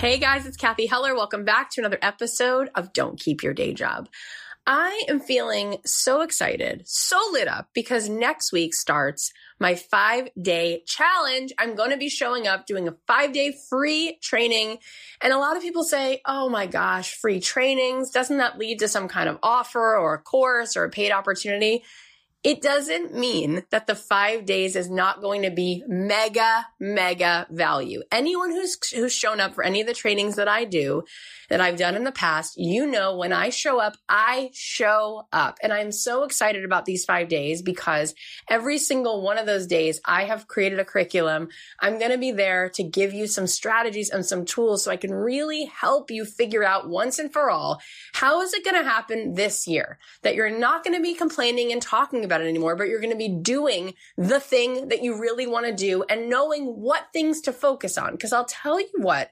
Hey guys, it's Kathy Heller. Welcome back to another episode of Don't Keep Your Day Job. I am feeling so excited, so lit up because next week starts my five day challenge. I'm going to be showing up doing a five day free training. And a lot of people say, Oh my gosh, free trainings. Doesn't that lead to some kind of offer or a course or a paid opportunity? It doesn't mean that the five days is not going to be mega, mega value. Anyone who's, who's shown up for any of the trainings that I do, that I've done in the past, you know, when I show up, I show up. And I'm so excited about these five days because every single one of those days, I have created a curriculum. I'm going to be there to give you some strategies and some tools so I can really help you figure out once and for all, how is it going to happen this year that you're not going to be complaining and talking about it anymore, but you're going to be doing the thing that you really want to do and knowing what things to focus on. Cause I'll tell you what,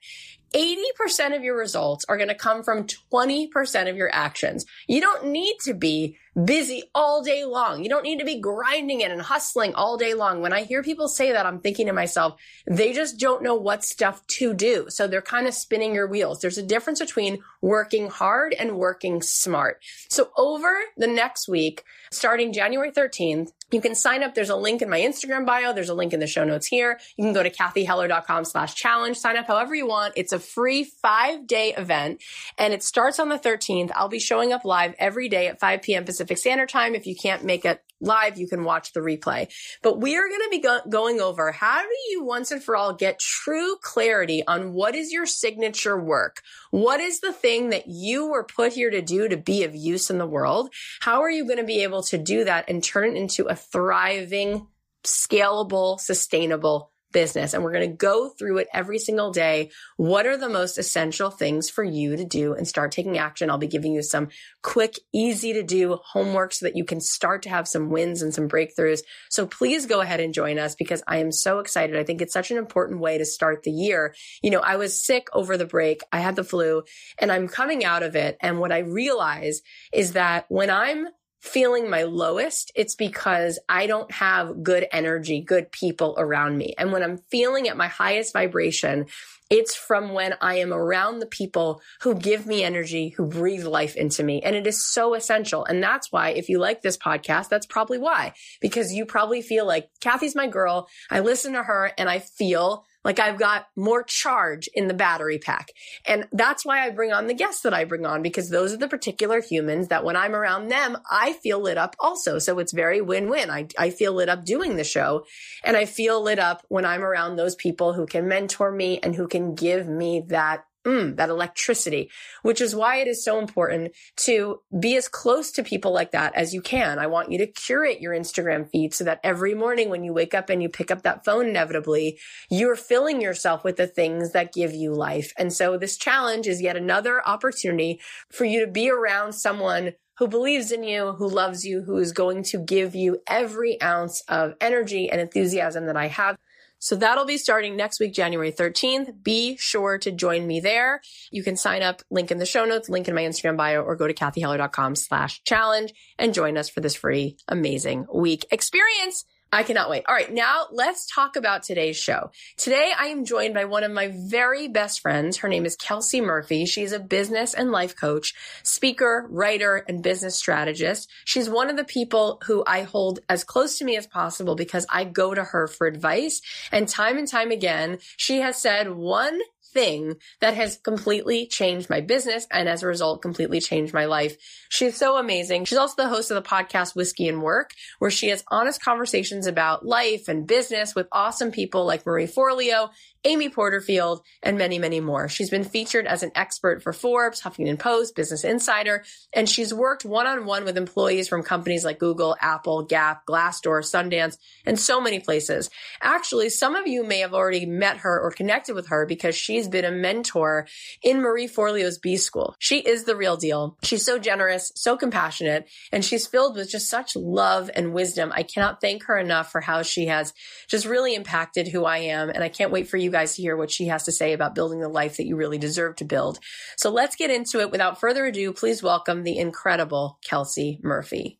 80% of your results are going to come from 20% of your actions. You don't need to be busy all day long. You don't need to be grinding it and hustling all day long. When I hear people say that, I'm thinking to myself, they just don't know what stuff to do. So they're kind of spinning your wheels. There's a difference between working hard and working smart. So over the next week, starting January 13th, you can sign up. There's a link in my Instagram bio. There's a link in the show notes here. You can go to kathyheller.com slash challenge, sign up however you want. It's a free five day event and it starts on the 13th. I'll be showing up live every day at 5 p.m. Pacific Standard Time. If you can't make it live, you can watch the replay. But we are going to be go- going over how do you once and for all get true clarity on what is your signature work? What is the thing that you were put here to do to be of use in the world? How are you going to be able to do that and turn it into a thriving, scalable, sustainable business. And we're going to go through it every single day. What are the most essential things for you to do and start taking action? I'll be giving you some quick, easy to do homework so that you can start to have some wins and some breakthroughs. So please go ahead and join us because I am so excited. I think it's such an important way to start the year. You know, I was sick over the break. I had the flu and I'm coming out of it. And what I realize is that when I'm feeling my lowest, it's because I don't have good energy, good people around me. And when I'm feeling at my highest vibration, it's from when I am around the people who give me energy, who breathe life into me. And it is so essential. And that's why, if you like this podcast, that's probably why, because you probably feel like Kathy's my girl. I listen to her and I feel like I've got more charge in the battery pack. And that's why I bring on the guests that I bring on because those are the particular humans that when I'm around them, I feel lit up also. So it's very win-win. I, I feel lit up doing the show and I feel lit up when I'm around those people who can mentor me and who can give me that mm, that electricity, which is why it is so important to be as close to people like that as you can. I want you to curate your Instagram feed so that every morning when you wake up and you pick up that phone inevitably, you're filling yourself with the things that give you life. And so this challenge is yet another opportunity for you to be around someone who believes in you, who loves you, who is going to give you every ounce of energy and enthusiasm that I have. So that'll be starting next week, January 13th. Be sure to join me there. You can sign up, link in the show notes, link in my Instagram bio, or go to kathyheller.com slash challenge and join us for this free, amazing week experience. I cannot wait. All right. Now let's talk about today's show. Today I am joined by one of my very best friends. Her name is Kelsey Murphy. She's a business and life coach, speaker, writer, and business strategist. She's one of the people who I hold as close to me as possible because I go to her for advice. And time and time again, she has said one thing that has completely changed my business and as a result, completely changed my life. She's so amazing. She's also the host of the podcast Whiskey and Work, where she has honest conversations about life and business with awesome people like Marie Forleo Amy Porterfield, and many, many more. She's been featured as an expert for Forbes, Huffington Post, Business Insider, and she's worked one on one with employees from companies like Google, Apple, Gap, Glassdoor, Sundance, and so many places. Actually, some of you may have already met her or connected with her because she's been a mentor in Marie Forleo's B School. She is the real deal. She's so generous, so compassionate, and she's filled with just such love and wisdom. I cannot thank her enough for how she has just really impacted who I am. And I can't wait for you guys to hear what she has to say about building the life that you really deserve to build. So let's get into it. Without further ado, please welcome the incredible Kelsey Murphy.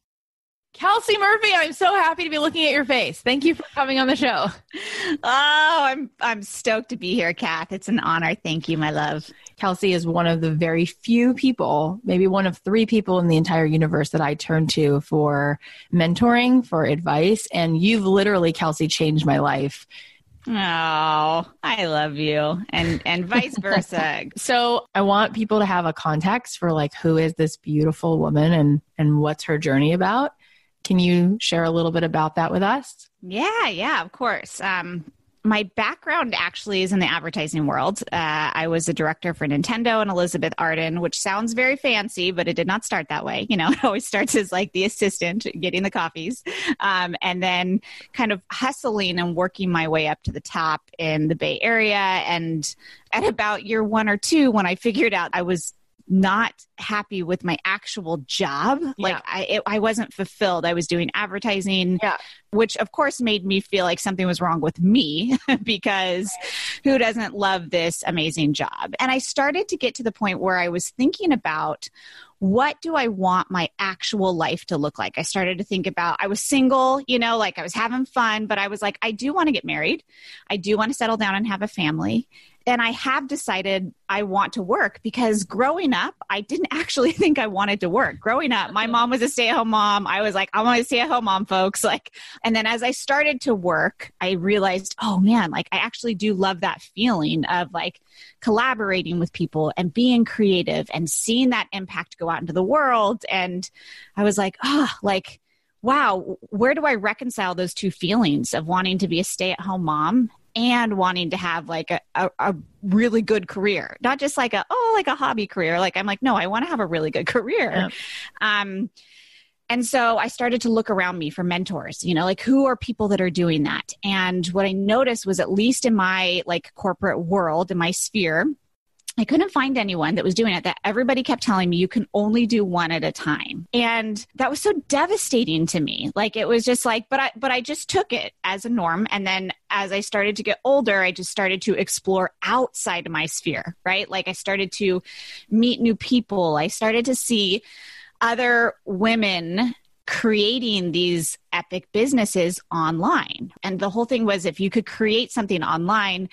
Kelsey Murphy, I'm so happy to be looking at your face. Thank you for coming on the show. Oh, I'm I'm stoked to be here, Kath. It's an honor. Thank you, my love. Kelsey is one of the very few people, maybe one of three people in the entire universe that I turn to for mentoring, for advice. And you've literally, Kelsey, changed my life Oh, I love you. And and vice versa. so I want people to have a context for like who is this beautiful woman and and what's her journey about. Can you share a little bit about that with us? Yeah, yeah, of course. Um, my background actually is in the advertising world. Uh, I was a director for Nintendo and Elizabeth Arden, which sounds very fancy, but it did not start that way. You know, it always starts as like the assistant getting the coffees, um, and then kind of hustling and working my way up to the top in the Bay Area. And at about year one or two, when I figured out I was not happy with my actual job. Yeah. Like I, it, I wasn't fulfilled. I was doing advertising, yeah. which of course made me feel like something was wrong with me because who doesn't love this amazing job? And I started to get to the point where I was thinking about what do I want my actual life to look like? I started to think about, I was single, you know, like I was having fun, but I was like, I do want to get married. I do want to settle down and have a family and I have decided I want to work because growing up, I didn't actually think I wanted to work. Growing up, my mom was a stay at home mom. I was like, I'm going to stay at home mom, folks. Like, and then as I started to work, I realized, oh man, like I actually do love that feeling of like collaborating with people and being creative and seeing that impact go out into the world. And I was like, oh, like, wow, where do I reconcile those two feelings of wanting to be a stay at home mom and wanting to have like a, a, a, really good career not just like a oh like a hobby career like i'm like no i want to have a really good career yeah. um And so I started to look around me for mentors, you know, like who are people that are doing that? And what I noticed was at least in my like corporate world, in my sphere, I couldn't find anyone that was doing it that everybody kept telling me you can only do one at a time. And that was so devastating to me. Like it was just like but I but I just took it as a norm and then as I started to get older, I just started to explore outside of my sphere, right? Like I started to meet new people. I started to see other women creating these epic businesses online. And the whole thing was if you could create something online,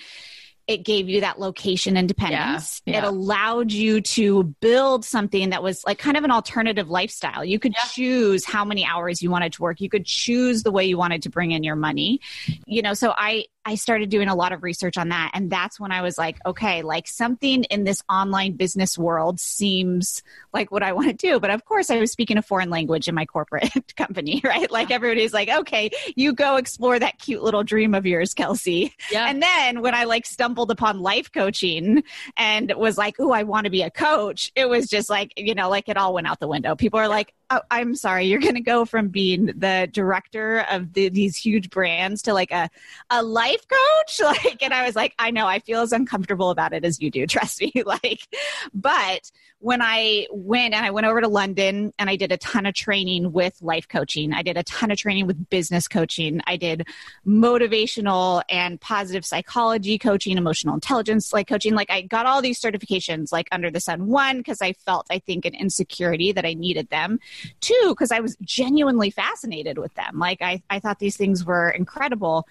it gave you that location independence. Yeah, yeah. It allowed you to build something that was like kind of an alternative lifestyle. You could yeah. choose how many hours you wanted to work. You could choose the way you wanted to bring in your money. You know, so I I started doing a lot of research on that. And that's when I was like, okay, like something in this online business world seems like what I want to do. But of course, I was speaking a foreign language in my corporate company, right? Like everybody's like, okay, you go explore that cute little dream of yours, Kelsey. Yeah. And then when I like stumbled upon life coaching and was like, oh, I want to be a coach, it was just like, you know, like it all went out the window. People are like, oh, I'm sorry, you're going to go from being the director of the, these huge brands to like a, a life coach. Like, and I was like, I know I feel as uncomfortable about it as you do. Trust me. like, but when I went and I went over to London and I did a ton of training with life coaching, I did a ton of training with business coaching. I did motivational and positive psychology coaching, emotional intelligence like coaching. Like I got all these certifications like under the sun. One, because I felt, I think, an insecurity that I needed them. Two, because I was genuinely fascinated with them. Like I, I thought these things were incredible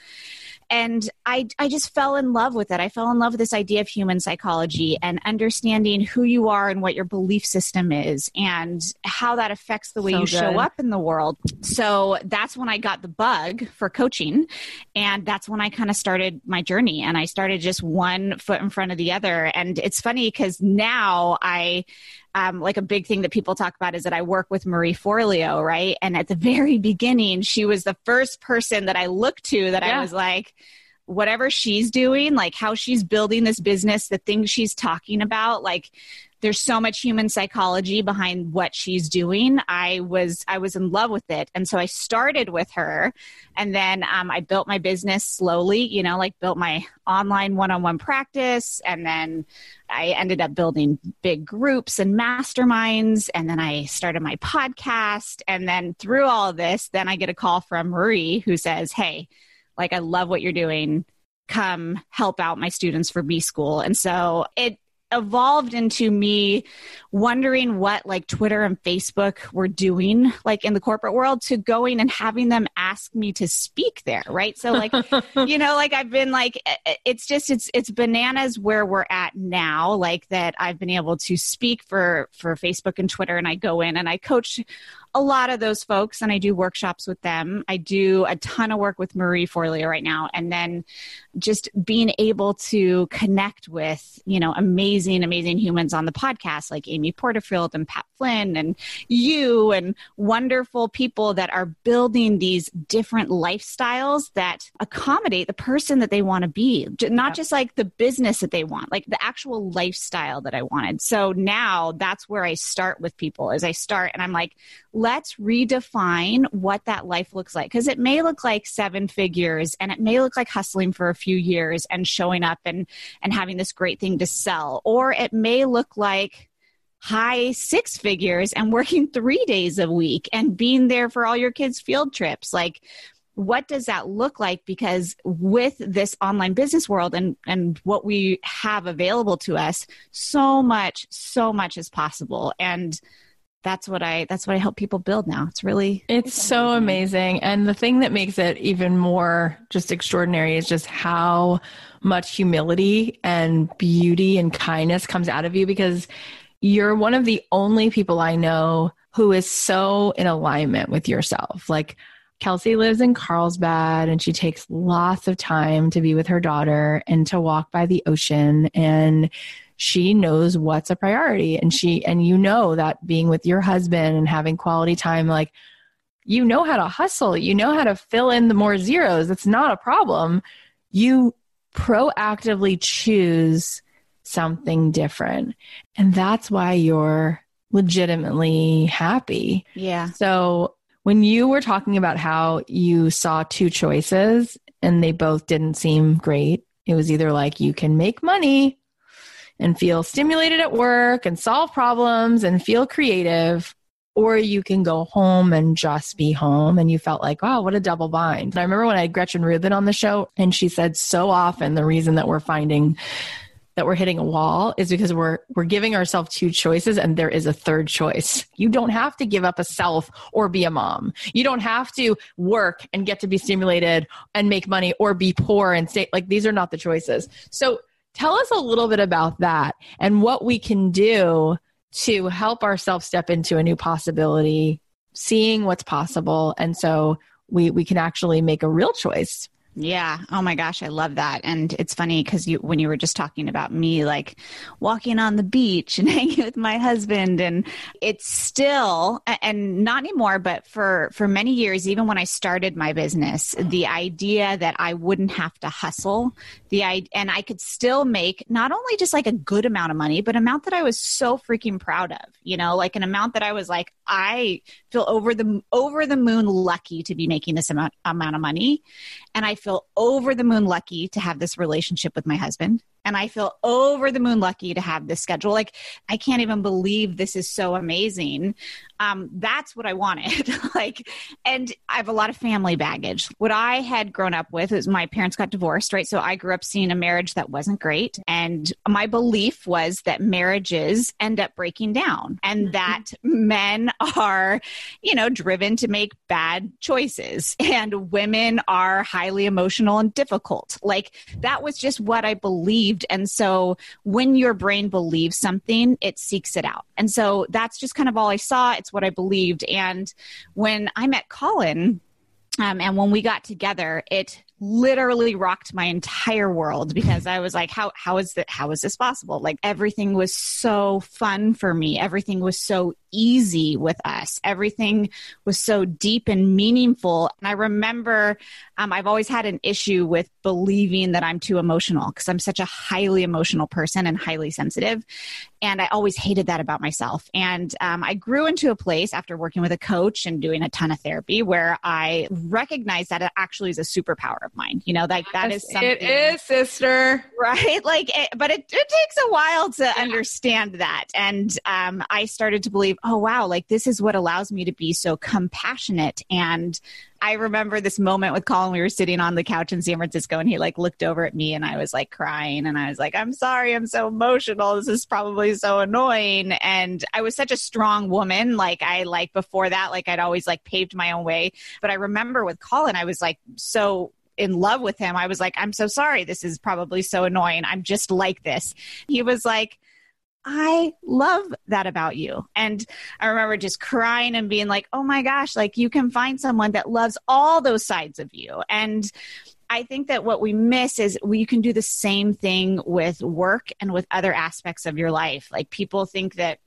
and I, I just fell in love with it. I fell in love with this idea of human psychology and understanding who you are and what your belief system is and how that affects the way so you good. show up in the world. So that's when I got the bug for coaching. And that's when I kind of started my journey. And I started just one foot in front of the other. And it's funny because now I, um, like a big thing that people talk about is that I work with Marie Forleo, right? And at the very beginning, she was the first person that I looked to that yeah. I was like, whatever she's doing, like how she's building this business, the things she's talking about, like there's so much human psychology behind what she's doing. I was i was in love with it. And so i started with her and then um, i built my business slowly you know like built my online one-on-one practice. And then i ended up building big groups and masterminds. And then i started my podcast. And then through all this then i get a call from marie who says hey like i love what you're doing. Come help out my students for B school. And so it evolved into me wondering what like Twitter and Facebook were doing like in the corporate world to going and having them ask me to speak there, right? So like you know like I've been like eh, eh, it's just it's it's bananas where we're at now like that I've been able to speak for for Facebook and Twitter and I go in and I coach a lot of those folks and I do workshops with them. I do a ton of work with Marie Forleo right now. And then just being able to connect with, you know, amazing, amazing humans on the podcast like Amy Porterfield and Pat Flynn and you and wonderful people that are building these different lifestyles that accommodate the person that they want to be, not yeah. just like the business that they want, like the actual lifestyle that I wanted. So now that's where I start with people as I start and I'm like, let's redefine what that life looks like. Because it may look like seven figures and it may look like hustling for a few years and showing up and, and having this great thing to sell. Or it may look like high six figures and working three days a week and being there for all your kids' field trips. Like, what does that look like because with this online business world and and what we have available to us so much so much is possible and that's what I that's what I help people build now. It's really it's, it's so amazing. And the thing that makes it even more just extraordinary is just how much humility and beauty and kindness comes out of you because you're one of the only people I know who is so in alignment with yourself. Like Kelsey lives in Carlsbad and she takes lots of time to be with her daughter and to walk by the ocean and she knows what's a priority. And she and you know that being with your husband and having quality time like you know how to hustle. You know how to fill in the more zeros. It's not a problem. You proactively choose something different. And that's why you're legitimately happy. Yeah. So when you were talking about how you saw two choices and they both didn't seem great, it was either like you can make money and feel stimulated at work and solve problems and feel creative, or you can go home and just be home. And you felt like, wow, what a double bind. And I remember when I had Gretchen Rubin on the show, and she said so often the reason that we're finding that we're hitting a wall is because we're we're giving ourselves two choices and there is a third choice. You don't have to give up a self or be a mom. You don't have to work and get to be stimulated and make money or be poor and stay like these are not the choices. So tell us a little bit about that and what we can do to help ourselves step into a new possibility, seeing what's possible. And so we we can actually make a real choice yeah. Oh my gosh, I love that. And it's funny because you when you were just talking about me like walking on the beach and hanging with my husband and it's still and not anymore, but for for many years even when I started my business, the idea that I wouldn't have to hustle, the I and I could still make not only just like a good amount of money, but amount that I was so freaking proud of, you know, like an amount that I was like I feel over the over the moon lucky to be making this amount amount of money and I feel over the moon lucky to have this relationship with my husband and I feel over the moon lucky to have this schedule. Like, I can't even believe this is so amazing. Um, that's what I wanted. like, and I have a lot of family baggage. What I had grown up with is my parents got divorced, right? So I grew up seeing a marriage that wasn't great. And my belief was that marriages end up breaking down and mm-hmm. that men are, you know, driven to make bad choices and women are highly emotional and difficult. Like, that was just what I believed believed. And so when your brain believes something, it seeks it out. And so that's just kind of all I saw. It's what I believed. And when I met Colin, um, and when we got together, it literally rocked my entire world because I was like, how, how is that? How is this possible? Like everything was so fun for me. Everything was so easy with us. Everything was so deep and meaningful. And I remember um, I've always had an issue with believing that I'm too emotional because I'm such a highly emotional person and highly sensitive. And I always hated that about myself. And um, I grew into a place after working with a coach and doing a ton of therapy where I recognized that it actually is a superpower of mine. You know, like that is something. It is, sister. Right? Like, it, but it, it takes a while to yeah. understand that. And um, I started to believe, oh, wow, like this is what allows me to be so compassionate and I remember this moment with Colin. We were sitting on the couch in San Francisco and he like looked over at me and I was like crying and I was like, I'm sorry, I'm so emotional. This is probably so annoying. And I was such a strong woman. Like I like before that, like I'd always like paved my own way. But I remember with Colin, I was like so in love with him. I was like, I'm so sorry. This is probably so annoying. I'm just like this. He was like, I love that about you. And I remember just crying and being like, oh my gosh, like you can find someone that loves all those sides of you. And I think that what we miss is we can do the same thing with work and with other aspects of your life. Like people think that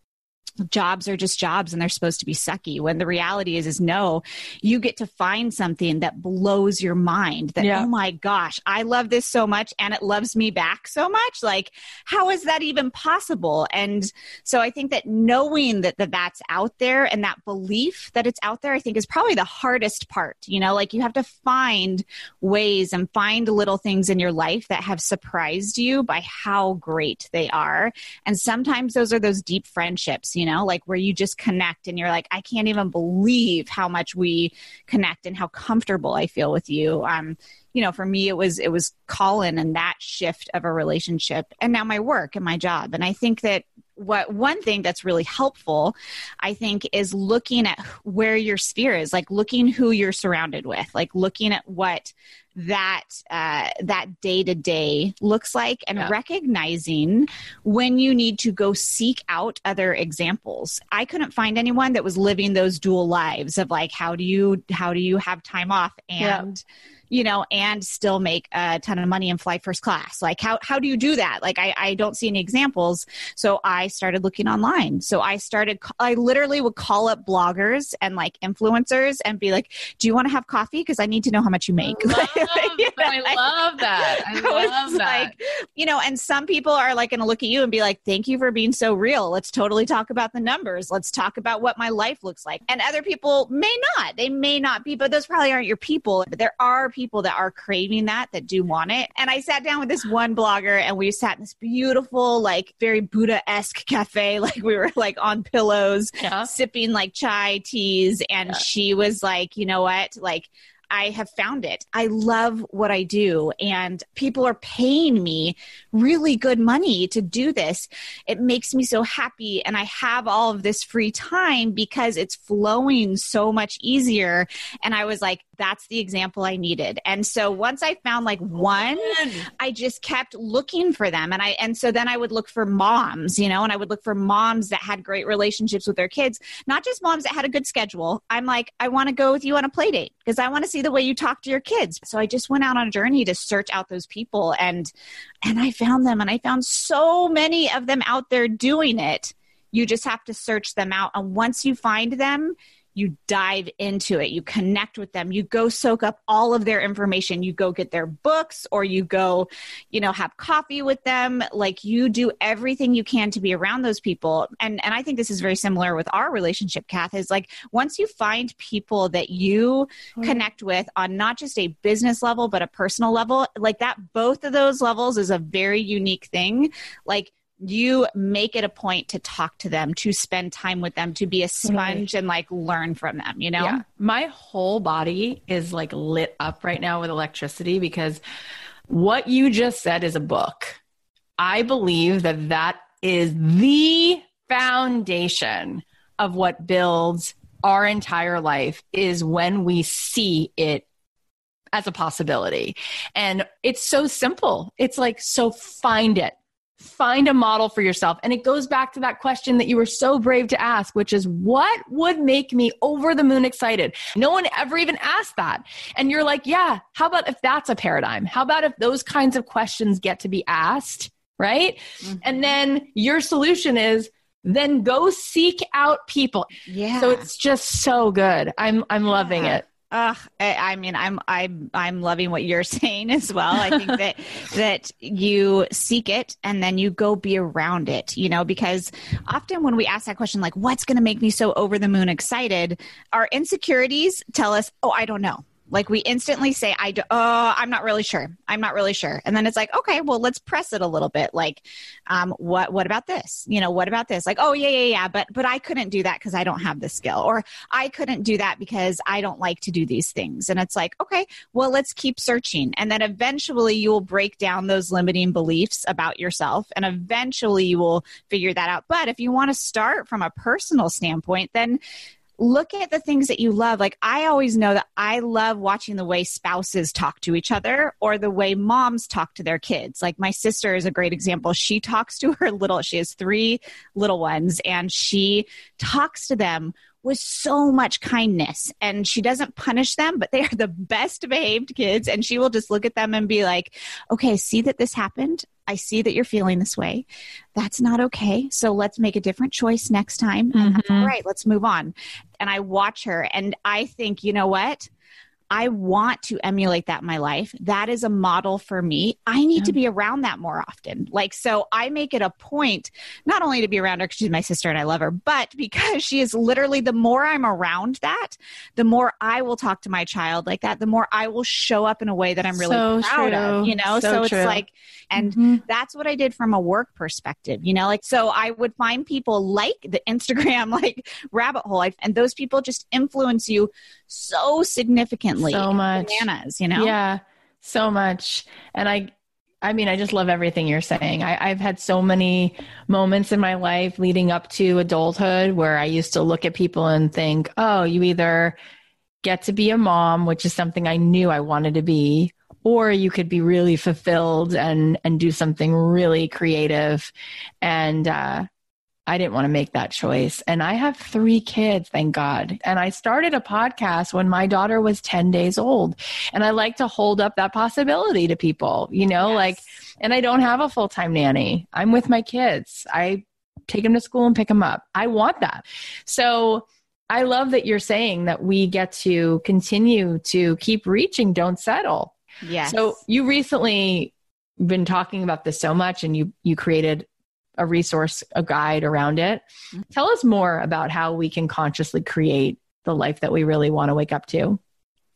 jobs are just jobs and they're supposed to be sucky when the reality is is no you get to find something that blows your mind that yeah. oh my gosh i love this so much and it loves me back so much. Like how is that even possible? And so i think that knowing that, that that's out there and that belief that it's out there i think is probably the hardest part you know? Like you have to find ways and find little things in your life that have surprised you by how great they are. And sometimes those are those deep friendships you know, like where you just connect and you're like, I can't even believe how much we connect and how comfortable I feel with you. Um, you know, for me, it was, it was Colin and that shift of a relationship and now my work and my job. And I think that what one thing that's really helpful i think is looking at where your sphere is like looking who you're surrounded with like looking at what that uh, that day to day looks like and yeah. recognizing when you need to go seek out other examples. I couldn't find anyone that was living those dual lives of like how do you how do you have time off? And yeah you know, and still make a ton of money and fly first class? Like, how, how do you do that? Like, I, I don't see any examples. So I started looking online. So I started, I literally would call up bloggers and like influencers and be like, do you want to have coffee? Because I need to know how much you make. love, I love that. I, I love that. Like, you know, and some people are like going to look at you and be like, thank you for being so real. Let's totally talk about the numbers. Let's talk about what my life looks like. And other people may not. They may not be, but those probably aren't your people. But there are people that are craving that, that do want it. And I sat down with this one blogger and we sat in this beautiful, like very Buddha esque cafe. Like we were like on pillows, yeah. sipping like chai teas. And yeah. she was like, you know what? Like, I have found it. I love what I do, and people are paying me really good money to do this. It makes me so happy, and I have all of this free time because it's flowing so much easier. And I was like, that's the example I needed. And so once I found like one, I just kept looking for them. And I, and so then I would look for moms, you know, and I would look for moms that had great relationships with their kids, not just moms that had a good schedule. I'm like, I want to go with you on a play date because I want to see the way you talk to your kids. So I just went out on a journey to search out those people and, and I found them and I found so many of them out there doing it. You just have to search them out. And once you find them, you dive into it, you connect with them, you go soak up all of their information, you go get their books or you go, you know, have coffee with them. Like you do everything you can to be around those people. And and I think this is very similar with our relationship, Kath, is like once you find people that you mm-hmm. connect with on not just a business level, but a personal level, like that both of those levels is a very unique thing. Like you make it a point to talk to them, to spend time with them, to be a sponge and like learn from them, you know? Yeah. My whole body is like lit up right now with electricity because what you just said is a book. I believe that that is the foundation of what builds our entire life is when we see it as a possibility. And it's so simple. It's like, so find it find a model for yourself. And it goes back to that question that you were so brave to ask, which is what would make me over the moon excited? No one ever even asked that. And you're like, yeah, how about if that's a paradigm? How about if those kinds of questions get to be asked? Right. Mm-hmm. And then your solution is, then go seek out people. Yeah. So it's just so good. I'm I'm yeah. loving it. Uh, I, mean, I'm I'm I'm loving what you're saying as well. I think that that you seek it and then you go be around it. You know, because often when we ask that question, like, "What's going to make me so over the moon excited?" Our insecurities tell us, "Oh, I don't know." Like we instantly say, I do, oh, I'm not really sure. I'm not really sure. And then it's like, okay, well, let's press it a little bit. Like, um, what, what about this? You know, what about this? Like, oh yeah, yeah, yeah. But, but I couldn't do that because I don't have the skill or I couldn't do that because I don't like to do these things. And it's like, okay, well, let's keep searching. And then eventually you will break down those limiting beliefs about yourself and eventually you will figure that out. But if you want to start from a personal standpoint, then look at the things that you love. Like I always know that I love watching the way spouses talk to each other or the way moms talk to their kids. Like my sister is a great example. She talks to her little, she has three little ones and she talks to them with so much kindness and she doesn't punish them, but they are the best behaved kids. And she will just look at them and be like, okay, see that this happened. I see that you're feeling this way. That's not okay. So let's make a different choice next time. Mm-hmm. All right, let's move on. And I watch her and I think, you know what? I want to emulate that in my life. That is a model for me. I need yeah. to be around that more often. Like, so I make it a point not only to be around her because she's my sister and I love her, but because she is literally the more I'm around that, the more I will talk to my child like that, the more I will show up in a way that I'm really so proud true. of, you know? So, so it's like, and mm-hmm. that's what I did from a work perspective, you know? Like, so I would find people like the Instagram, like rabbit hole, and those people just influence you so significantly. So much. Bananas, you know? Yeah, so much. And I, I mean, I just love everything you're saying. I, have had so many moments in my life leading up to adulthood where I used to look at people and think, oh, you either get to be a mom, which is something I knew I wanted to be, or you could be really fulfilled and and do something really creative. And uh, I didn't want to make that choice. And I have three kids, thank God. And I started a podcast when my daughter was 10 days old. And I like to hold up that possibility to people, you know, yes. like, and I don't have a full time nanny. I'm with my kids. I take them to school and pick them up. I want that. So, I love that you're saying that we get to continue to keep reaching, don't settle. Yes. So you recently been talking about this so much and you you created a resource, a guide around it. Tell us more about how we can consciously create the life that we really want to wake up to.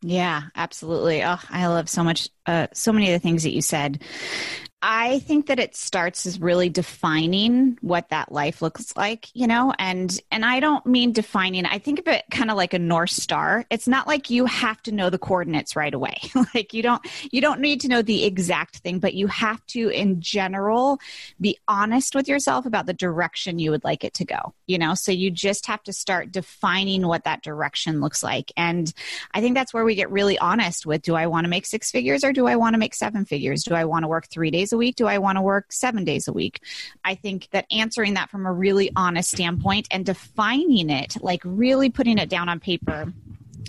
Yeah, absolutely. Oh, I love so much, uh, so many of the things that you said. I think that it starts as really defining what that life looks like, you know, and and I don't mean defining. I think of it kind of like a north star. It's not like you have to know the coordinates right away. like you don't you don't need to know the exact thing, but you have to in general be honest with yourself about the direction you would like it to go, you know? So you just have to start defining what that direction looks like. And I think that's where we get really honest with do I want to make six figures or do I want to make seven figures? Do I want to work 3 days a week? Do I want to work seven days a week? I think that answering that from a really honest standpoint and defining it, like really putting it down on paper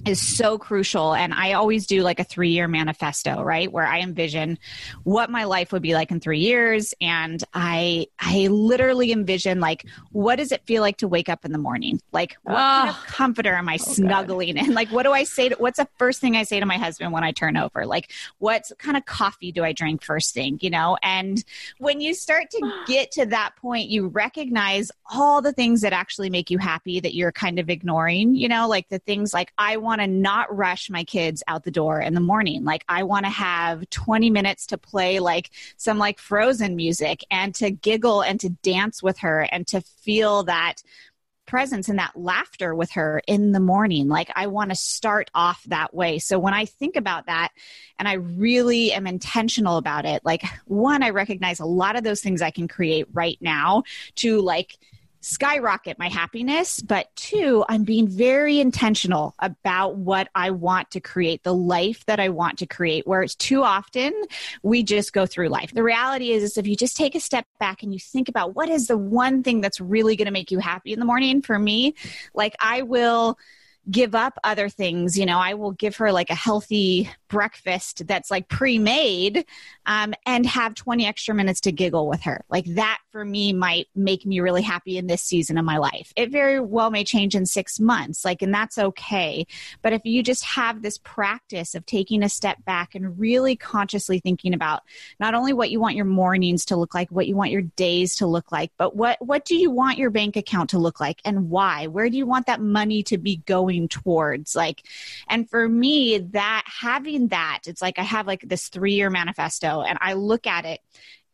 is so crucial. And i always do like a three year manifesto right? Where i envision what my life would be like in three years. And i i literally envision like what does it feel like to wake up in the morning? Like what oh, kind of ah. comforter am i oh snuggling God. in? Like what do i say to, what's the first thing i say to my husband when i turn over? Like what kind of coffee do i drink first thing you know? And when you start to get to that point you recognize all the things that actually make you happy that you're kind of ignoring you know? Like the things like i want want to not rush my kids out the door in the morning. Like I want to have 20 minutes to play like some like frozen music and to giggle and to dance with her and to feel that presence and that laughter with her in the morning. Like I want to start off that way. So when I think about that and I really am intentional about it, like one, I recognize a lot of those things I can create right now to like skyrocket my happiness, but two, I'm being very intentional about what I want to create, the life that I want to create, where it's too often we just go through life. The reality is, is if you just take a step back and you think about what is the one thing that's really going to make you happy in the morning, for me, like I will give up other things. You know, I will give her like a healthy breakfast that's like pre-made um, and have 20 extra minutes to giggle with her like that for me might make me really happy in this season of my life. It very well may change in six months like and that's okay. But if you just have this practice of taking a step back and really consciously thinking about not only what you want your mornings to look like what you want your days to look like but what what do you want your bank account to look like and why? Where do you want that money to be going towards? Like and for me that having that. It's like I have like this three year manifesto and I look at it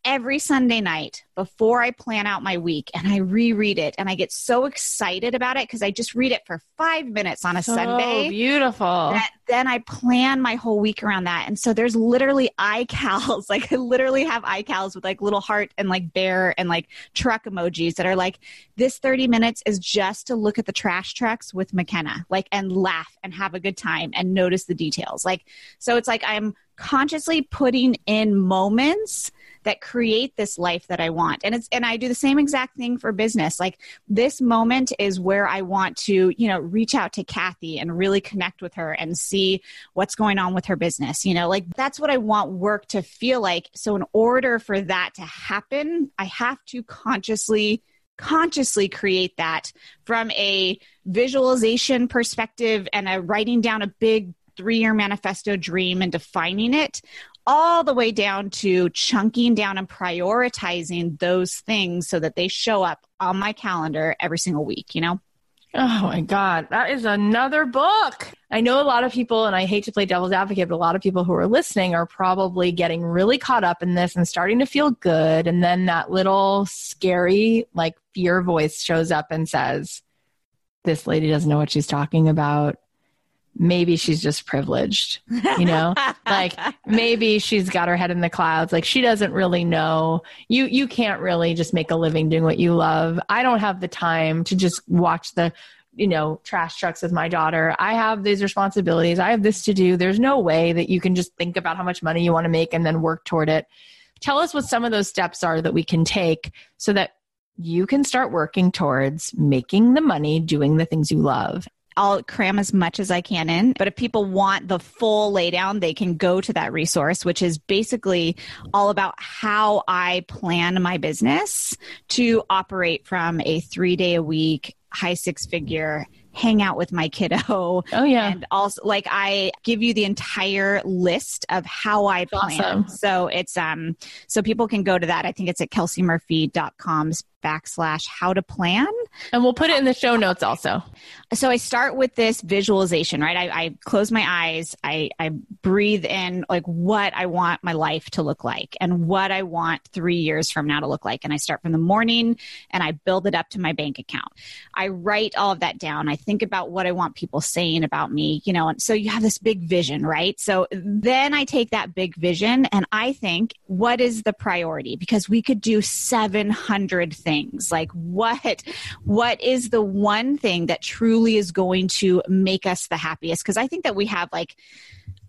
every Sunday night before I plan out my week and I reread it and I get so excited about it because I just read it for five minutes on a so Sunday. Beautiful. then I plan my whole week around that. And so there's literally iCals. Like I literally have iCals with like little heart and like bear and like truck emojis that are like, this 30 minutes is just to look at the trash trucks with McKenna, like and laugh and have a good time and notice the details. Like, so it's like I'm consciously putting in moments that create this life that I want. And it's and I do the same exact thing for business. Like this moment is where I want to, you know, reach out to Kathy and really connect with her and see what's going on with her business. You know, like that's what I want work to feel like. So in order for that to happen, I have to consciously consciously create that from a visualization perspective and a writing down a big three year manifesto dream and defining it all the way down to chunking down and prioritizing those things so that they show up on my calendar every single week, you know? Oh my God, that is another book. I know a lot of people, and I hate to play devil's advocate, but a lot of people who are listening are probably getting really caught up in this and starting to feel good. And then that little scary, like fear voice shows up and says, This lady doesn't know what she's talking about maybe she's just privileged, you know? like maybe she's got her head in the clouds. Like she doesn't really know. You you can't really just make a living doing what you love. I don't have the time to just watch the you know, trash trucks with my daughter. I have these responsibilities. I have this to do. There's no way that you can just think about how much money you want to make and then work toward it. Tell us what some of those steps are that we can take so that you can start working towards making the money doing the things you love I'll cram as much as I can in. But if people want the full laydown, they can go to that resource, which is basically all about how I plan my business to operate from a three day a week, high six figure hang out with my kiddo. Oh yeah. And also like I give you the entire list of how I plan. Awesome. So it's um so people can go to that. I think it's at kelseymurphy.com's backslash how to plan. And we'll put it in the show notes also. So I start with this visualization, right? I, I close my eyes, I, I breathe in like what I want my life to look like and what I want three years from now to look like. And I start from the morning and I build it up to my bank account. I write all of that down. I think about what I want people saying about me, you know, and so you have this big vision, right? So then I take that big vision and I think, what is the priority? Because we could do 700 things. Like what, what is the one thing that truly is going to make us the happiest? Because I think that we have like,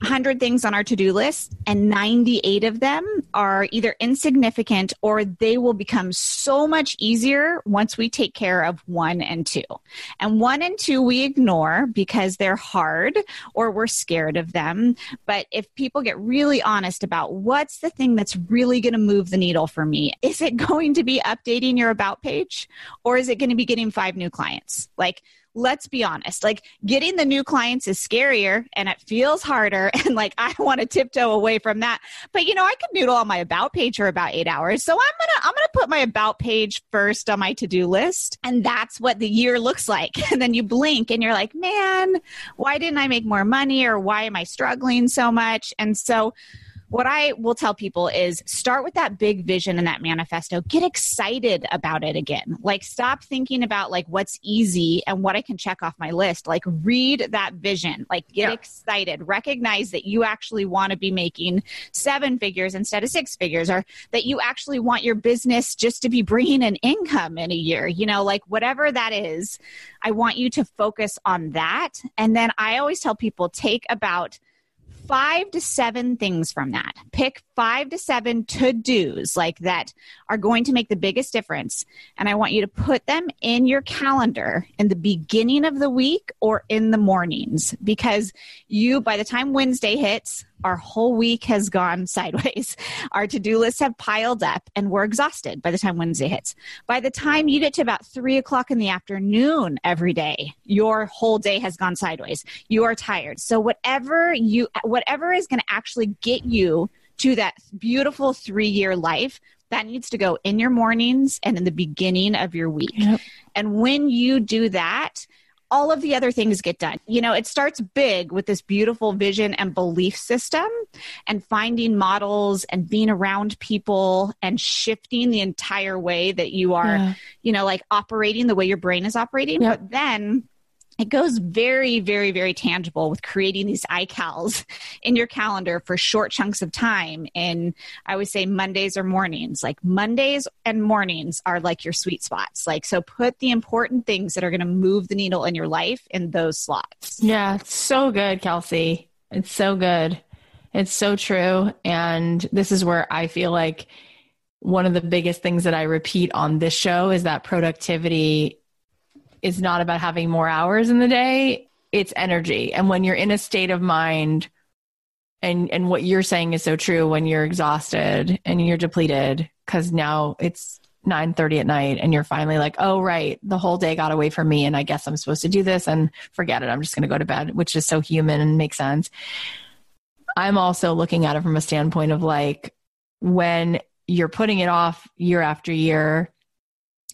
100 things on our to-do list and 98 of them are either insignificant or they will become so much easier once we take care of one and two. And one and two we ignore because they're hard or we're scared of them. But if people get really honest about what's the thing that's really going to move the needle for me, is it going to be updating your about page or is it going to be getting five new clients? Like let's be honest like getting the new clients is scarier and it feels harder. And like i want to tiptoe away from that. But you know i could noodle on my about page for about eight hours. So i'm gonna i'm gonna put my about page first on my to-do list and that's what the year looks like. And then you blink and you're like man why didn't i make more money or why am i struggling so much? And so what I will tell people is start with that big vision and that manifesto. Get excited about it again. Like stop thinking about like what's easy and what I can check off my list. Like read that vision. Like get yeah. excited. Recognize that you actually want to be making seven figures instead of six figures or that you actually want your business just to be bringing an income in a year. You know, like whatever that is, I want you to focus on that. And then I always tell people take about five to seven things from that. Pick five to seven to dos like that are going to make the biggest difference. And I want you to put them in your calendar in the beginning of the week or in the mornings because you, by the time Wednesday hits, our whole week has gone sideways. Our to do lists have piled up and we're exhausted by the time Wednesday hits. By the time you get to about three o'clock in the afternoon every day, your whole day has gone sideways. You are tired. So whatever you, whatever is going to actually get you to that beautiful three year life, that needs to go in your mornings and in the beginning of your week. Yep. And when you do that, all of the other things get done. You know, it starts big with this beautiful vision and belief system and finding models and being around people and shifting the entire way that you are, yeah. you know, like operating the way your brain is operating. Yep. But then it goes very, very, very tangible with creating these iCals in your calendar for short chunks of time. And I would say Mondays or mornings. Like Mondays and mornings are like your sweet spots. Like, so put the important things that are going to move the needle in your life in those slots. Yeah, it's so good, Kelsey. It's so good. It's so true. And this is where I feel like one of the biggest things that I repeat on this show is that productivity is not about having more hours in the day, it's energy. And when you're in a state of mind, and and what you're saying is so true when you're exhausted and you're depleted because now it's 9:30 at night and you're finally like, "Oh right, the whole day got away from me and I guess I'm supposed to do this and forget it. I'm just going to go to bed," which is so human and makes sense. I'm also looking at it from a standpoint of like when you're putting it off year after year,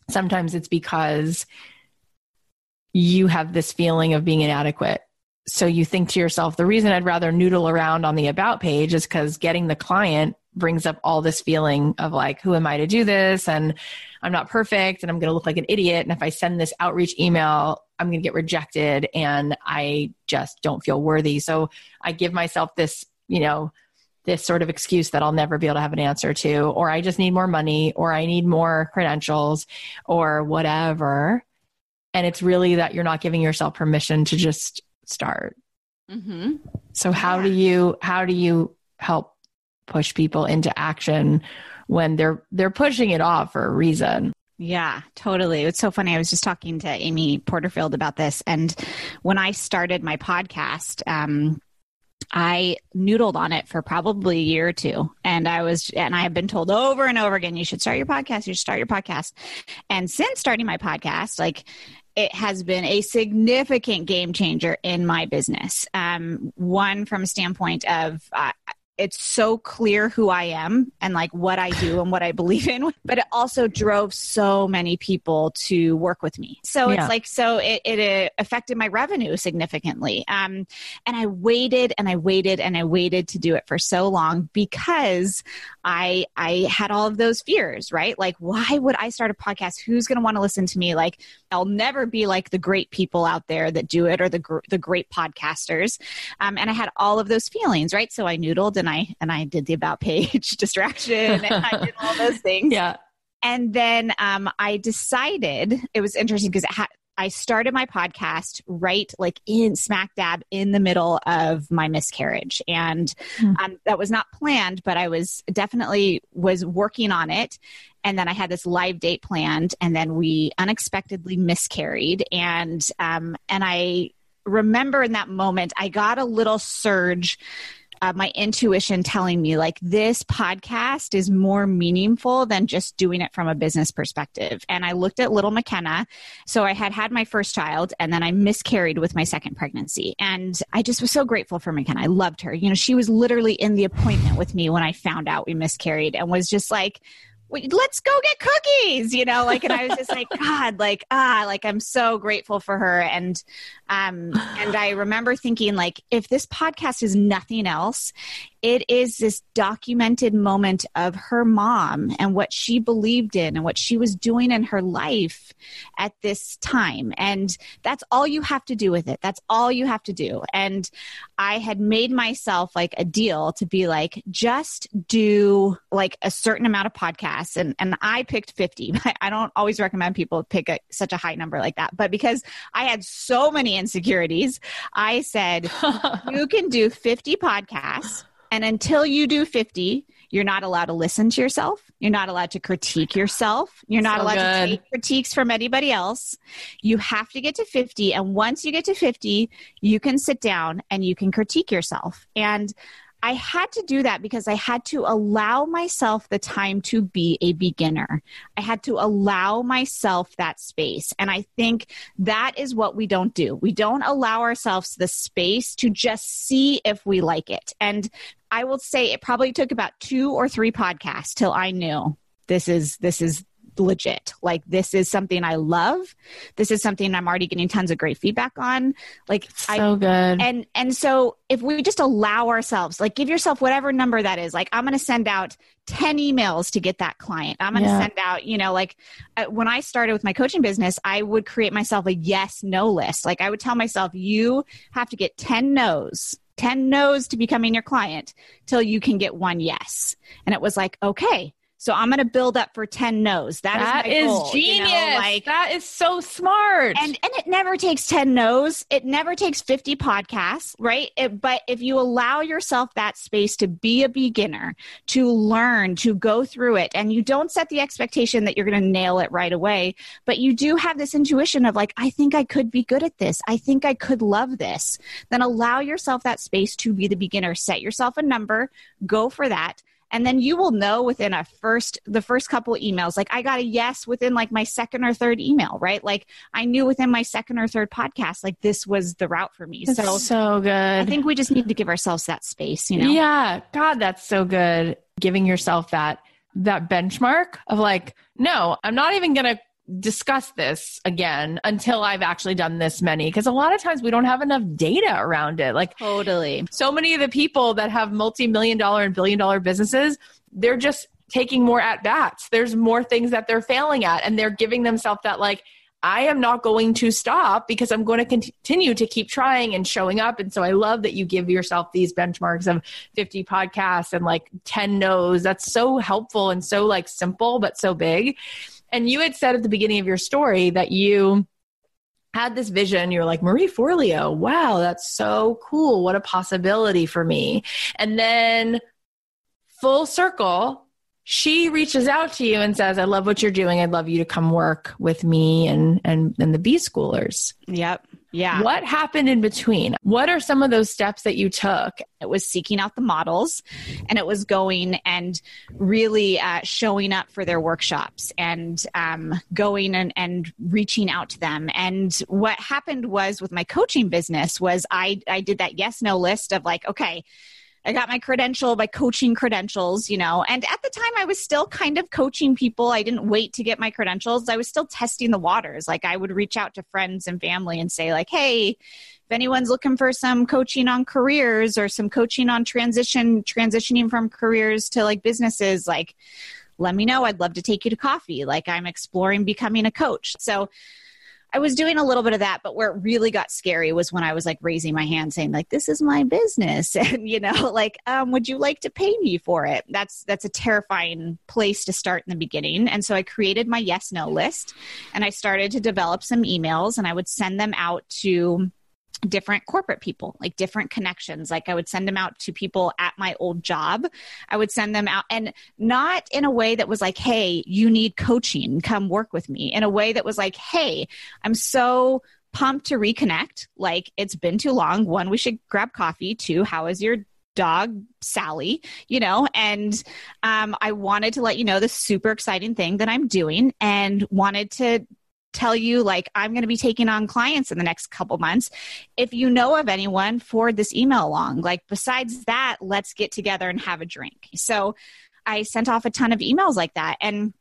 sometimes it's because you have this feeling of being inadequate. So you think to yourself, the reason I'd rather noodle around on the about page is because getting the client brings up all this feeling of like, who am I to do this? And I'm not perfect and I'm going to look like an idiot. And if I send this outreach email, I'm going to get rejected and I just don't feel worthy. So I give myself this, you know, this sort of excuse that I'll never be able to have an answer to, or I just need more money, or I need more credentials, or whatever and it's really that you're not giving yourself permission to just start mm-hmm. so how yeah. do you how do you help push people into action when they're they're pushing it off for a reason yeah, totally. It's so funny. I was just talking to Amy Porterfield about this. And when I started my podcast, um, I noodled on it for probably a year or two. And I was, and I have been told over and over again, you should start your podcast. You should start your podcast. And since starting my podcast, like it has been a significant game changer in my business. Um, one from a standpoint of uh, it's so clear who I am and like what I do and what I believe in, but it also drove so many people to work with me. So yeah. it's like, so it, it, affected my revenue significantly. Um, and I waited and I waited and I waited to do it for so long because I, I had all of those fears, right? Like, why would I start a podcast? Who's going to want to listen to me? Like, I'll never be like the great people out there that do it or the, gr- the great podcasters. Um, and I had all of those feelings, right? So I noodled and I and I did the about page distraction and I did all those things. Yeah. And then um, I decided it was interesting because it ha- I started my podcast right like in smack dab in the middle of my miscarriage. And mm. um, that was not planned, but I was definitely was working on it. And then I had this live date planned and then we unexpectedly miscarried. And, um, and I remember in that moment, I got a little surge uh, my intuition telling me like this podcast is more meaningful than just doing it from a business perspective. And I looked at little McKenna. So I had had my first child and then I miscarried with my second pregnancy. And I just was so grateful for McKenna. I loved her. You know, she was literally in the appointment with me when I found out we miscarried and was just like, let's go get cookies you know like and i was just like god like ah like i'm so grateful for her. And um and i remember thinking like if this podcast is nothing else it is this documented moment of her mom and what she believed in and what she was doing in her life at this time. And that's all you have to do with it. That's all you have to do. And I had made myself like a deal to be like, just do like a certain amount of podcasts. And, and I picked 50. I don't always recommend people pick a, such a high number like that. But because I had so many insecurities, I said, you can do 50 podcasts and until you do 50, you're not allowed to listen to yourself. You're not allowed to critique yourself. You're not so allowed good. to take critiques from anybody else. You have to get to 50. And once you get to 50, you can sit down and you can critique yourself. And I had to do that because I had to allow myself the time to be a beginner. I had to allow myself that space. And I think that is what we don't do. We don't allow ourselves the space to just see if we like it. And I will say it probably took about two or three podcasts till I knew this is this is legit. Like this is something I love. This is something I'm already getting tons of great feedback on. Like so I, good. And and so if we just allow ourselves, like give yourself whatever number that is. Like I'm going to send out 10 emails to get that client. I'm going to yeah. send out, you know, like uh, when I started with my coaching business, I would create myself a yes no list. Like I would tell myself you have to get 10 no's 10 no's to becoming your client till you can get one yes. And it was like, okay, so I'm going to build up for 10 no's. That, that is, goal, genius. You know, like, that is so smart. And and it never takes 10 no's. It never takes 50 podcasts, right? It, but if you allow yourself that space to be a beginner, to learn, to go through it, and you don't set the expectation that you're going to nail it right away, but you do have this intuition of like, I think I could be good at this. I think I could love this. Then allow yourself that space to be the beginner. Set yourself a number, go for that and then you will know within a first the first couple emails. Like i got a yes within like my second or third email right? Like i knew within my second or third podcast like this was the route for me. That's so so good. i think we just need to give ourselves that space you know? Yeah. God that's so good. Giving yourself that that benchmark of like no i'm not even gonna discuss this again until I've actually done this many. Because a lot of times we don't have enough data around it. Like, totally. So many of the people that have multi million dollar and billion dollar businesses, they're just taking more at bats. There's more things that they're failing at, and they're giving themselves that, like, I am not going to stop because I'm going to continue to keep trying and showing up. And so I love that you give yourself these benchmarks of 50 podcasts and like 10 no's. That's so helpful and so like simple, but so big. And you had said at the beginning of your story that you had this vision. You're like, Marie Forleo, wow, that's so cool. What a possibility for me. And then full circle, she reaches out to you and says, I love what you're doing. I'd love you to come work with me and and, and the B schoolers. Yep. Yeah. What happened in between? What are some of those steps that you took? It was seeking out the models and it was going and really uh, showing up for their workshops and um, going and, and reaching out to them. And what happened was with my coaching business was I, I did that yes, no list of like, okay, I got my credential, my coaching credentials, you know. And at the time, I was still kind of coaching people. I didn't wait to get my credentials. I was still testing the waters. Like I would reach out to friends and family and say, like, hey, if anyone's looking for some coaching on careers or some coaching on transition, transitioning from careers to like businesses, like, let me know. I'd love to take you to coffee. Like I'm exploring becoming a coach. So I was doing a little bit of that, but where it really got scary was when I was like raising my hand saying like, this is my business. And, you know, like, um, would you like to pay me for it? That's, that's a terrifying place to start in the beginning. And so I created my yes, no list and I started to develop some emails and I would send them out to different corporate people, like different connections. Like I would send them out to people at my old job. I would send them out and not in a way that was like, hey, you need coaching, come work with me. In a way that was like, hey, I'm so pumped to reconnect. Like it's been too long. One, we should grab coffee. Two, how is your dog Sally, you know, and um, I wanted to let you know the super exciting thing that I'm doing and wanted to tell you like i'm going to be taking on clients in the next couple months if you know of anyone forward this email along. Like besides that let's get together and have a drink. So i sent off a ton of emails like that and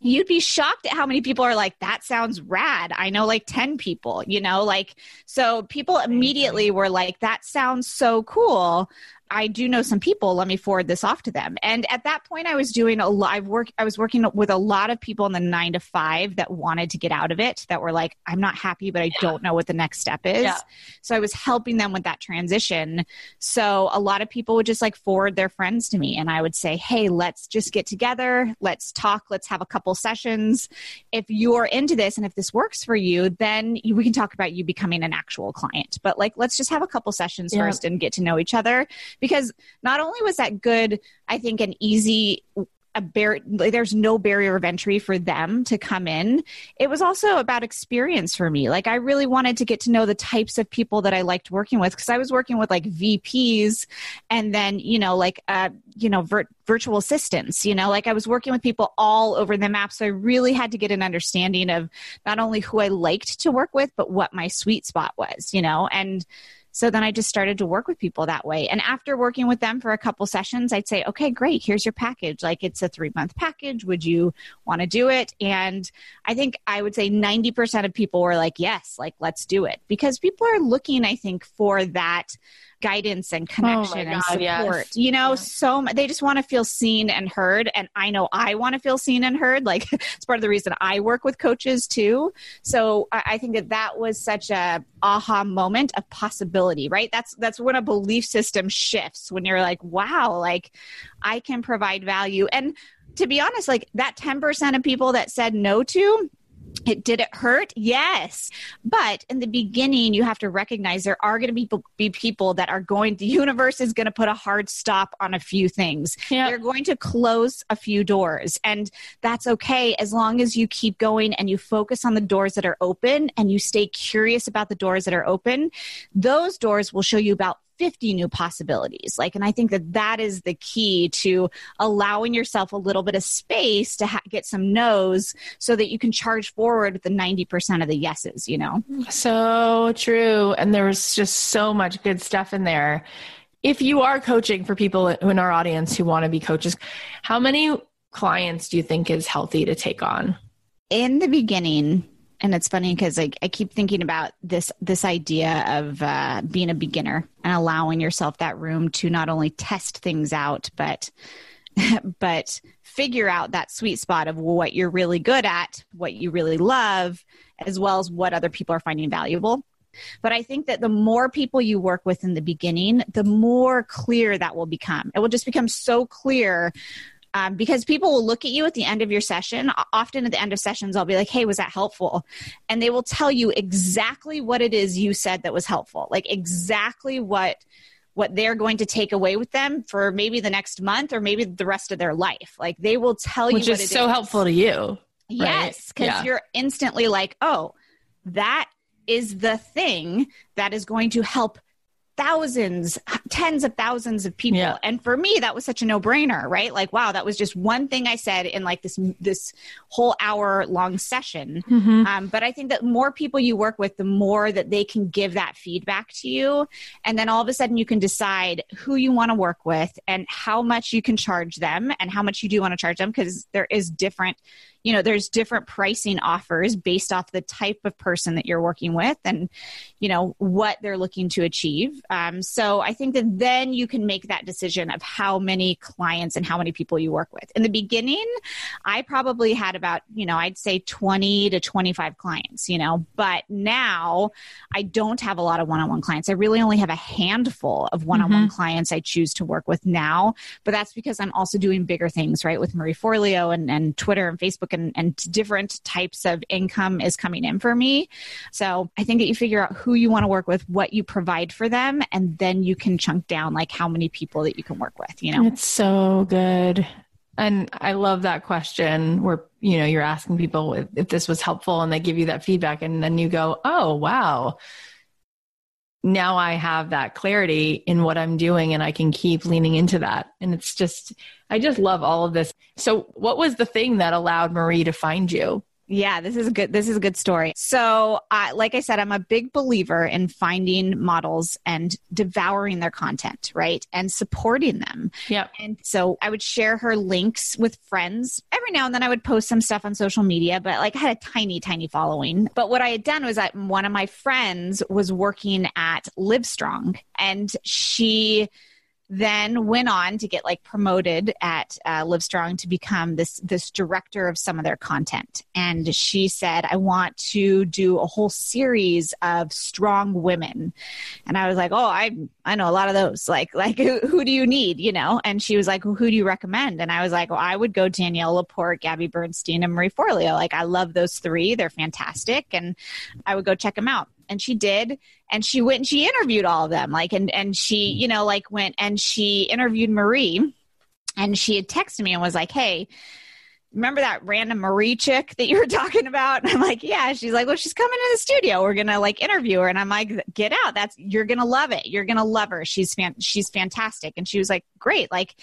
you'd be shocked at how many people are like that sounds rad. I know like 10 people you know like so people immediately were like that sounds so cool I do know some people. Let me forward this off to them. And at that point, I was doing a live work. I was working with a lot of people in the nine to five that wanted to get out of it, that were like, I'm not happy, but I yeah. don't know what the next step is. Yeah. So I was helping them with that transition. So a lot of people would just like forward their friends to me. And I would say, Hey, let's just get together. Let's talk. Let's have a couple sessions. If you're into this and if this works for you, then we can talk about you becoming an actual client. But like, let's just have a couple sessions yeah. first and get to know each other because not only was that good, I think an easy a bar- there's no barrier of entry for them to come in. It was also about experience for me. Like I really wanted to get to know the types of people that I liked working with because I was working with like VPs and then, you know, like uh, you know, vir- virtual assistants, you know, like I was working with people all over the map. So I really had to get an understanding of not only who I liked to work with, but what my sweet spot was, you know, and so then I just started to work with people that way. And after working with them for a couple sessions, I'd say, okay, great, here's your package. Like it's a three month package. Would you want to do it? And I think I would say 90% of people were like, yes, like let's do it because people are looking, I think, for that guidance and oh connection oh and support. Yes. You know, yeah. so they just want to feel seen and heard. And I know I want to feel seen and heard. Like it's part of the reason I work with coaches too. So I, I think that that was such a aha moment of possibility, right? That's that's when a belief system shifts. When you're like, wow, like I can provide value. And to be honest, like that 10% of people that said no to, it did it hurt? Yes. But in the beginning you have to recognize there are going to be, be people that are going the universe is going to put a hard stop on a few things. Yep. they're going to close a few doors and that's okay as long as you keep going and you focus on the doors that are open and you stay curious about the doors that are open. Those doors will show you about 50 new possibilities. Like, and I think that that is the key to allowing yourself a little bit of space to ha- get some no's so that you can charge forward with the 90% of the yeses, you know? So true. And there was just so much good stuff in there. If you are coaching for people in our audience who want to be coaches, how many clients do you think is healthy to take on? In the beginning, and it's funny because like I keep thinking about this this idea of uh, being a beginner and allowing yourself that room to not only test things out, but but figure out that sweet spot of what you're really good at, what you really love, as well as what other people are finding valuable. But I think that the more people you work with in the beginning, the more clear that will become. It will just become so clear um, because people will look at you at the end of your session. Often at the end of sessions, I'll be like, hey, was that helpful? And they will tell you exactly what it is you said that was helpful, like exactly what what they're going to take away with them for maybe the next month or maybe the rest of their life. Like they will tell Which you Which is so is. helpful to you. Yes, because right? yeah. you're instantly like, oh, that is the thing that is going to help thousands, tens of thousands of people. Yeah. And for me, that was such a no brainer, right? Like, wow, that was just one thing I said in like this, this whole hour long session. Mm-hmm. Um, but I think that more people you work with, the more that they can give that feedback to you. And then all of a sudden you can decide who you want to work with and how much you can charge them and how much you do want to charge them because there is different you know there's different pricing offers based off the type of person that you're working with and you know what they're looking to achieve um, so i think that then you can make that decision of how many clients and how many people you work with in the beginning i probably had about you know i'd say 20 to 25 clients you know but now i don't have a lot of one-on-one clients i really only have a handful of one-on-one mm-hmm. clients i choose to work with now but that's because i'm also doing bigger things right with marie forleo and, and twitter and facebook and, and different types of income is coming in for me. So I think that you figure out who you want to work with, what you provide for them, and then you can chunk down like how many people that you can work with, you know? It's so good. And I love that question where, you know, you're asking people if, if this was helpful and they give you that feedback and then you go, oh, wow now I have that clarity in what I'm doing and I can keep leaning into that. And it's just, I just love all of this. So, what was the thing that allowed Marie to find you? Yeah, this is a good this is a good story. So, uh, like I said, I'm a big believer in finding models and devouring their content, right, and supporting them. Yeah. And so, I would share her links with friends. Every now and then, I would post some stuff on social media, but like I had a tiny, tiny following. But what I had done was that one of my friends was working at Livestrong, and she then went on to get like promoted at uh, Livestrong to become this this director of some of their content. And she said, "I want to do a whole series of strong women." And I was like, "Oh, I I know a lot of those. Like like who, who do you need? You know?" And she was like, well, "Who do you recommend?" And I was like, "Well, I would go Danielle Laporte, Gabby Bernstein, and Marie Forleo. Like I love those three. They're fantastic, and I would go check them out." And she did and she went and she interviewed all of them like and and she you know like went and she interviewed marie and she had texted me and was like hey remember that random marie chick that you were talking about? And i'm like yeah. She's like well she's coming to the studio. We're gonna like interview her. And i'm like get out. That's you're gonna love it. You're gonna love her. She's fan she's fantastic. And she was like great. Like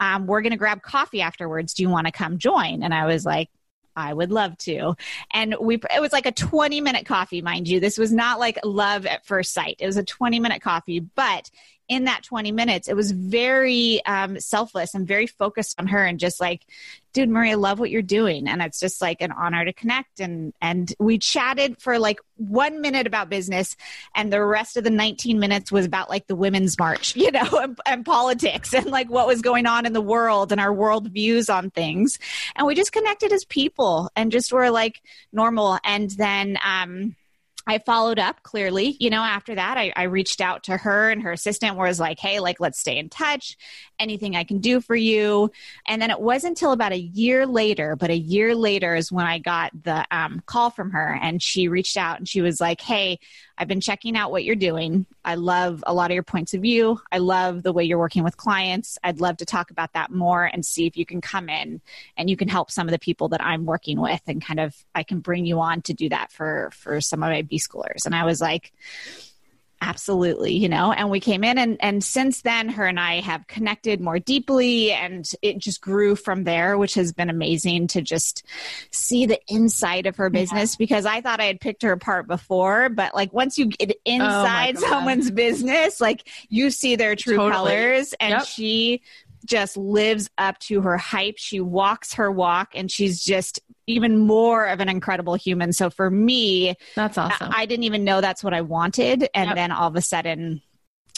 um, we're gonna grab coffee afterwards. Do you want to come join? And i was like I would love to. And we, it was like a 20 minute coffee, mind you. This was not like love at first sight. It was a 20 minute coffee, but in that 20 minutes, it was very um, selfless and very focused on her and just like, dude, Maria, love what you're doing. And it's just like an honor to connect. And, and we chatted for like one minute about business. And the rest of the 19 minutes was about like the women's march, you know, and, and politics and like what was going on in the world and our world views on things. And we just connected as people and just were like normal. And then, um, I followed up clearly, you know, after that, I, I, reached out to her and her assistant was like, Hey, like, let's stay in touch. Anything I can do for you. And then it wasn't until about a year later, but a year later is when I got the um, call from her and she reached out and she was like, Hey, I've been checking out what you're doing. I love a lot of your points of view. I love the way you're working with clients. I'd love to talk about that more and see if you can come in and you can help some of the people that I'm working with and kind of I can bring you on to do that for for some of my B schoolers. And I was like, absolutely you know and we came in and and since then her and i have connected more deeply and it just grew from there which has been amazing to just see the inside of her business yeah. because i thought i had picked her apart before but like once you get oh inside oh someone's business like you see their true totally. colors and yep. she just lives up to her hype. She walks her walk and she's just even more of an incredible human. So for me, that's awesome. I, didn't even know that's what I wanted. And yep. then all of a sudden,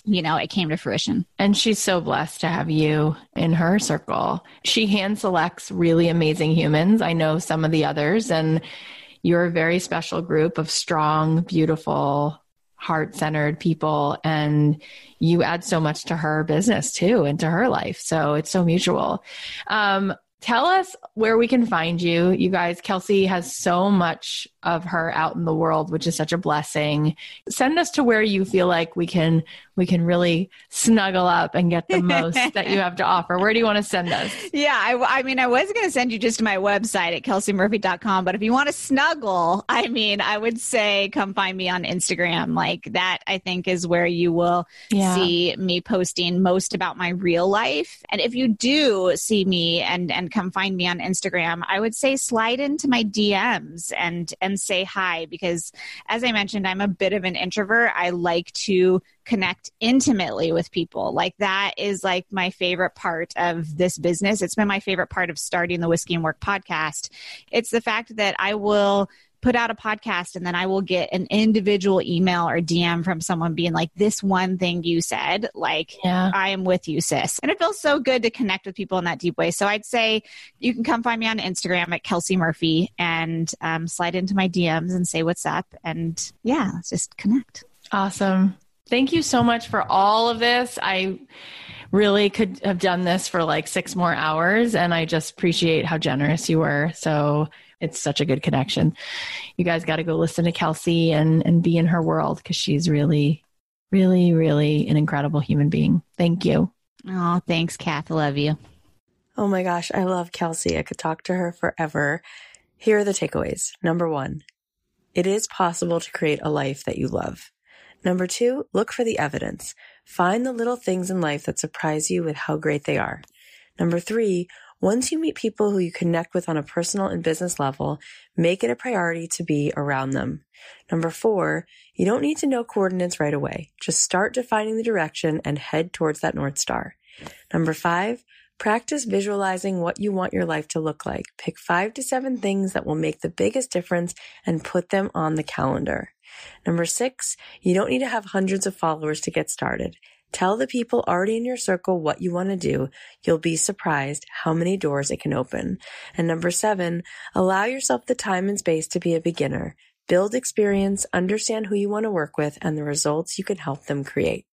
you know, it came to fruition. And she's so blessed to have you in her circle. She hand selects really amazing humans. I know some of the others, and you're a very special group of strong, beautiful, heart centered people. And you add so much to her business too and to her life. So it's so mutual. Um, tell us where we can find you. You guys, Kelsey has so much of her out in the world, which is such a blessing. Send us to where you feel like we can we can really snuggle up and get the most that you have to offer? Where do you want to send us? Yeah, I, I mean, I was going to send you just to my website at kelseymurphy.com, but if you want to snuggle, I mean, I would say come find me on Instagram. Like that, I think is where you will yeah. see me posting most about my real life. And if you do see me and, and come find me on Instagram, I would say slide into my DMs and, and say hi because as I mentioned, I'm a bit of an introvert. I like to connect intimately with people. Like that is like my favorite part of this business. It's been my favorite part of starting the Whiskey and Work podcast. It's the fact that I will put out a podcast and then I will get an individual email or DM from someone being like, this one thing you said, like, yeah. I am with you, sis. And it feels so good to connect with people in that deep way. So I'd say you can come find me on Instagram at Kelsey Murphy and um, slide into my DMs and say what's up. And yeah, let's just connect. Awesome. Thank you so much for all of this. I really could have done this for like six more hours, and I just appreciate how generous you were. So it's such a good connection. You guys got to go listen to Kelsey and and be in her world because she's really, really, really an incredible human being. Thank you. Oh, thanks, Kath. I love you. Oh my gosh, I love Kelsey. I could talk to her forever. Here are the takeaways. Number one, it is possible to create a life that you love. Number two, look for the evidence. Find the little things in life that surprise you with how great they are. Number three, once you meet people who you connect with on a personal and business level, make it a priority to be around them. Number four, you don't need to know coordinates right away. Just start defining the direction and head towards that North Star. Number five, practice visualizing what you want your life to look like. Pick five to seven things that will make the biggest difference and put them on the calendar. Number six, you don't need to have hundreds of followers to get started. Tell the people already in your circle what you want to do. You'll be surprised how many doors it can open. And number seven, allow yourself the time and space to be a beginner. Build experience, understand who you want to work with, and the results you can help them create.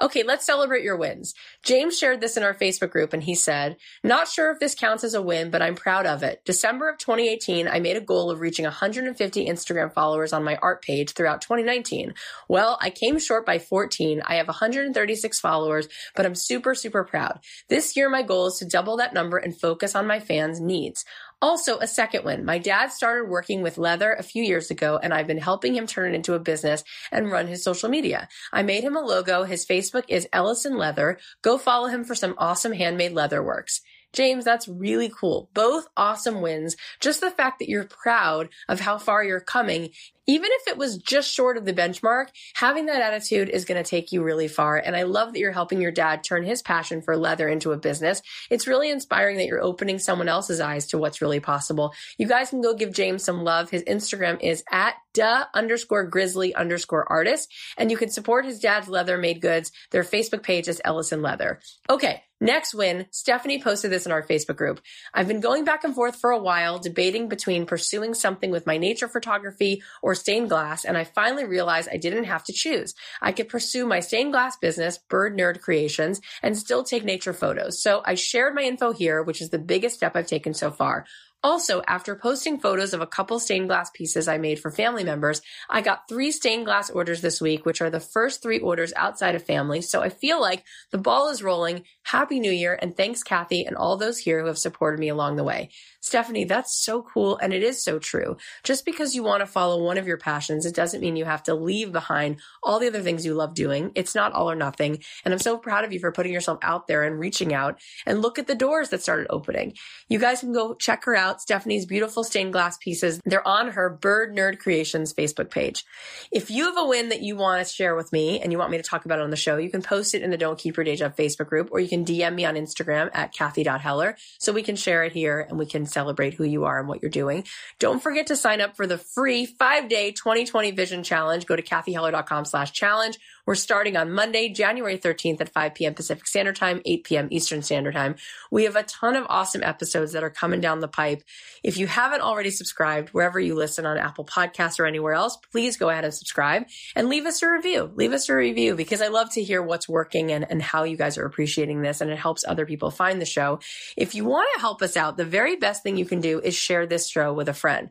Okay, let's celebrate your wins. James shared this in our Facebook group and he said, Not sure if this counts as a win, but I'm proud of it. December of 2018, I made a goal of reaching 150 Instagram followers on my art page throughout 2019. Well, I came short by 14. I have 136 followers, but I'm super, super proud. This year, my goal is to double that number and focus on my fans' needs. Also, a second one. My dad started working with leather a few years ago, and I've been helping him turn it into a business and run his social media. I made him a logo. His Facebook is Ellison Leather. Go follow him for some awesome handmade leather works. James, that's really cool. Both awesome wins. Just the fact that you're proud of how far you're coming even if it was just short of the benchmark, having that attitude is going to take you really far. And I love that you're helping your dad turn his passion for leather into a business. It's really inspiring that you're opening someone else's eyes to what's really possible. You guys can go give James some love. His Instagram is at duh underscore grizzly underscore artist. And you can support his dad's leather made goods. Their Facebook page is Ellison Leather. Okay. Next win, Stephanie posted this in our Facebook group. I've been going back and forth for a while, debating between pursuing something with my nature photography or stained glass, and I finally realized I didn't have to choose. I could pursue my stained glass business, Bird Nerd Creations, and still take nature photos. So I shared my info here, which is the biggest step I've taken so far. Also, after posting photos of a couple stained glass pieces I made for family members, I got three stained glass orders this week, which are the first three orders outside of family. So I feel like the ball is rolling. Happy New Year. And thanks, Kathy, and all those here who have supported me along the way. Stephanie, that's so cool. And it is so true. Just because you want to follow one of your passions, it doesn't mean you have to leave behind all the other things you love doing. It's not all or nothing. And I'm so proud of you for putting yourself out there and reaching out and look at the doors that started opening. You guys can go check her out, Stephanie's beautiful stained glass pieces. They're on her Bird Nerd Creations Facebook page. If you have a win that you want to share with me and you want me to talk about it on the show, you can post it in the Don't Keep Your Day Job Facebook group or you can DM me on Instagram at Kathy.Heller so we can share it here and we can celebrate who you are and what you're doing. Don't forget to sign up for the free five day 2020 vision challenge. Go to kathyheller.com slash challenge. We're starting on Monday, January 13th at 5 p.m. Pacific Standard Time, 8 p.m. Eastern Standard Time. We have a ton of awesome episodes that are coming down the pipe. If you haven't already subscribed, wherever you listen on Apple Podcasts or anywhere else, please go ahead and subscribe and leave us a review. Leave us a review because I love to hear what's working and, and how you guys are appreciating this and it helps other people find the show. If you want to help us out, the very best thing you can do is share this show with a friend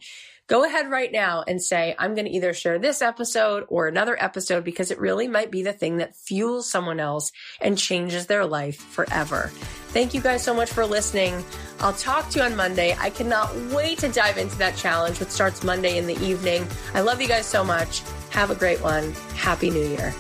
Go ahead right now and say, I'm going to either share this episode or another episode because it really might be the thing that fuels someone else and changes their life forever. Thank you guys so much for listening. I'll talk to you on Monday. I cannot wait to dive into that challenge, which starts Monday in the evening. I love you guys so much. Have a great one. Happy New Year.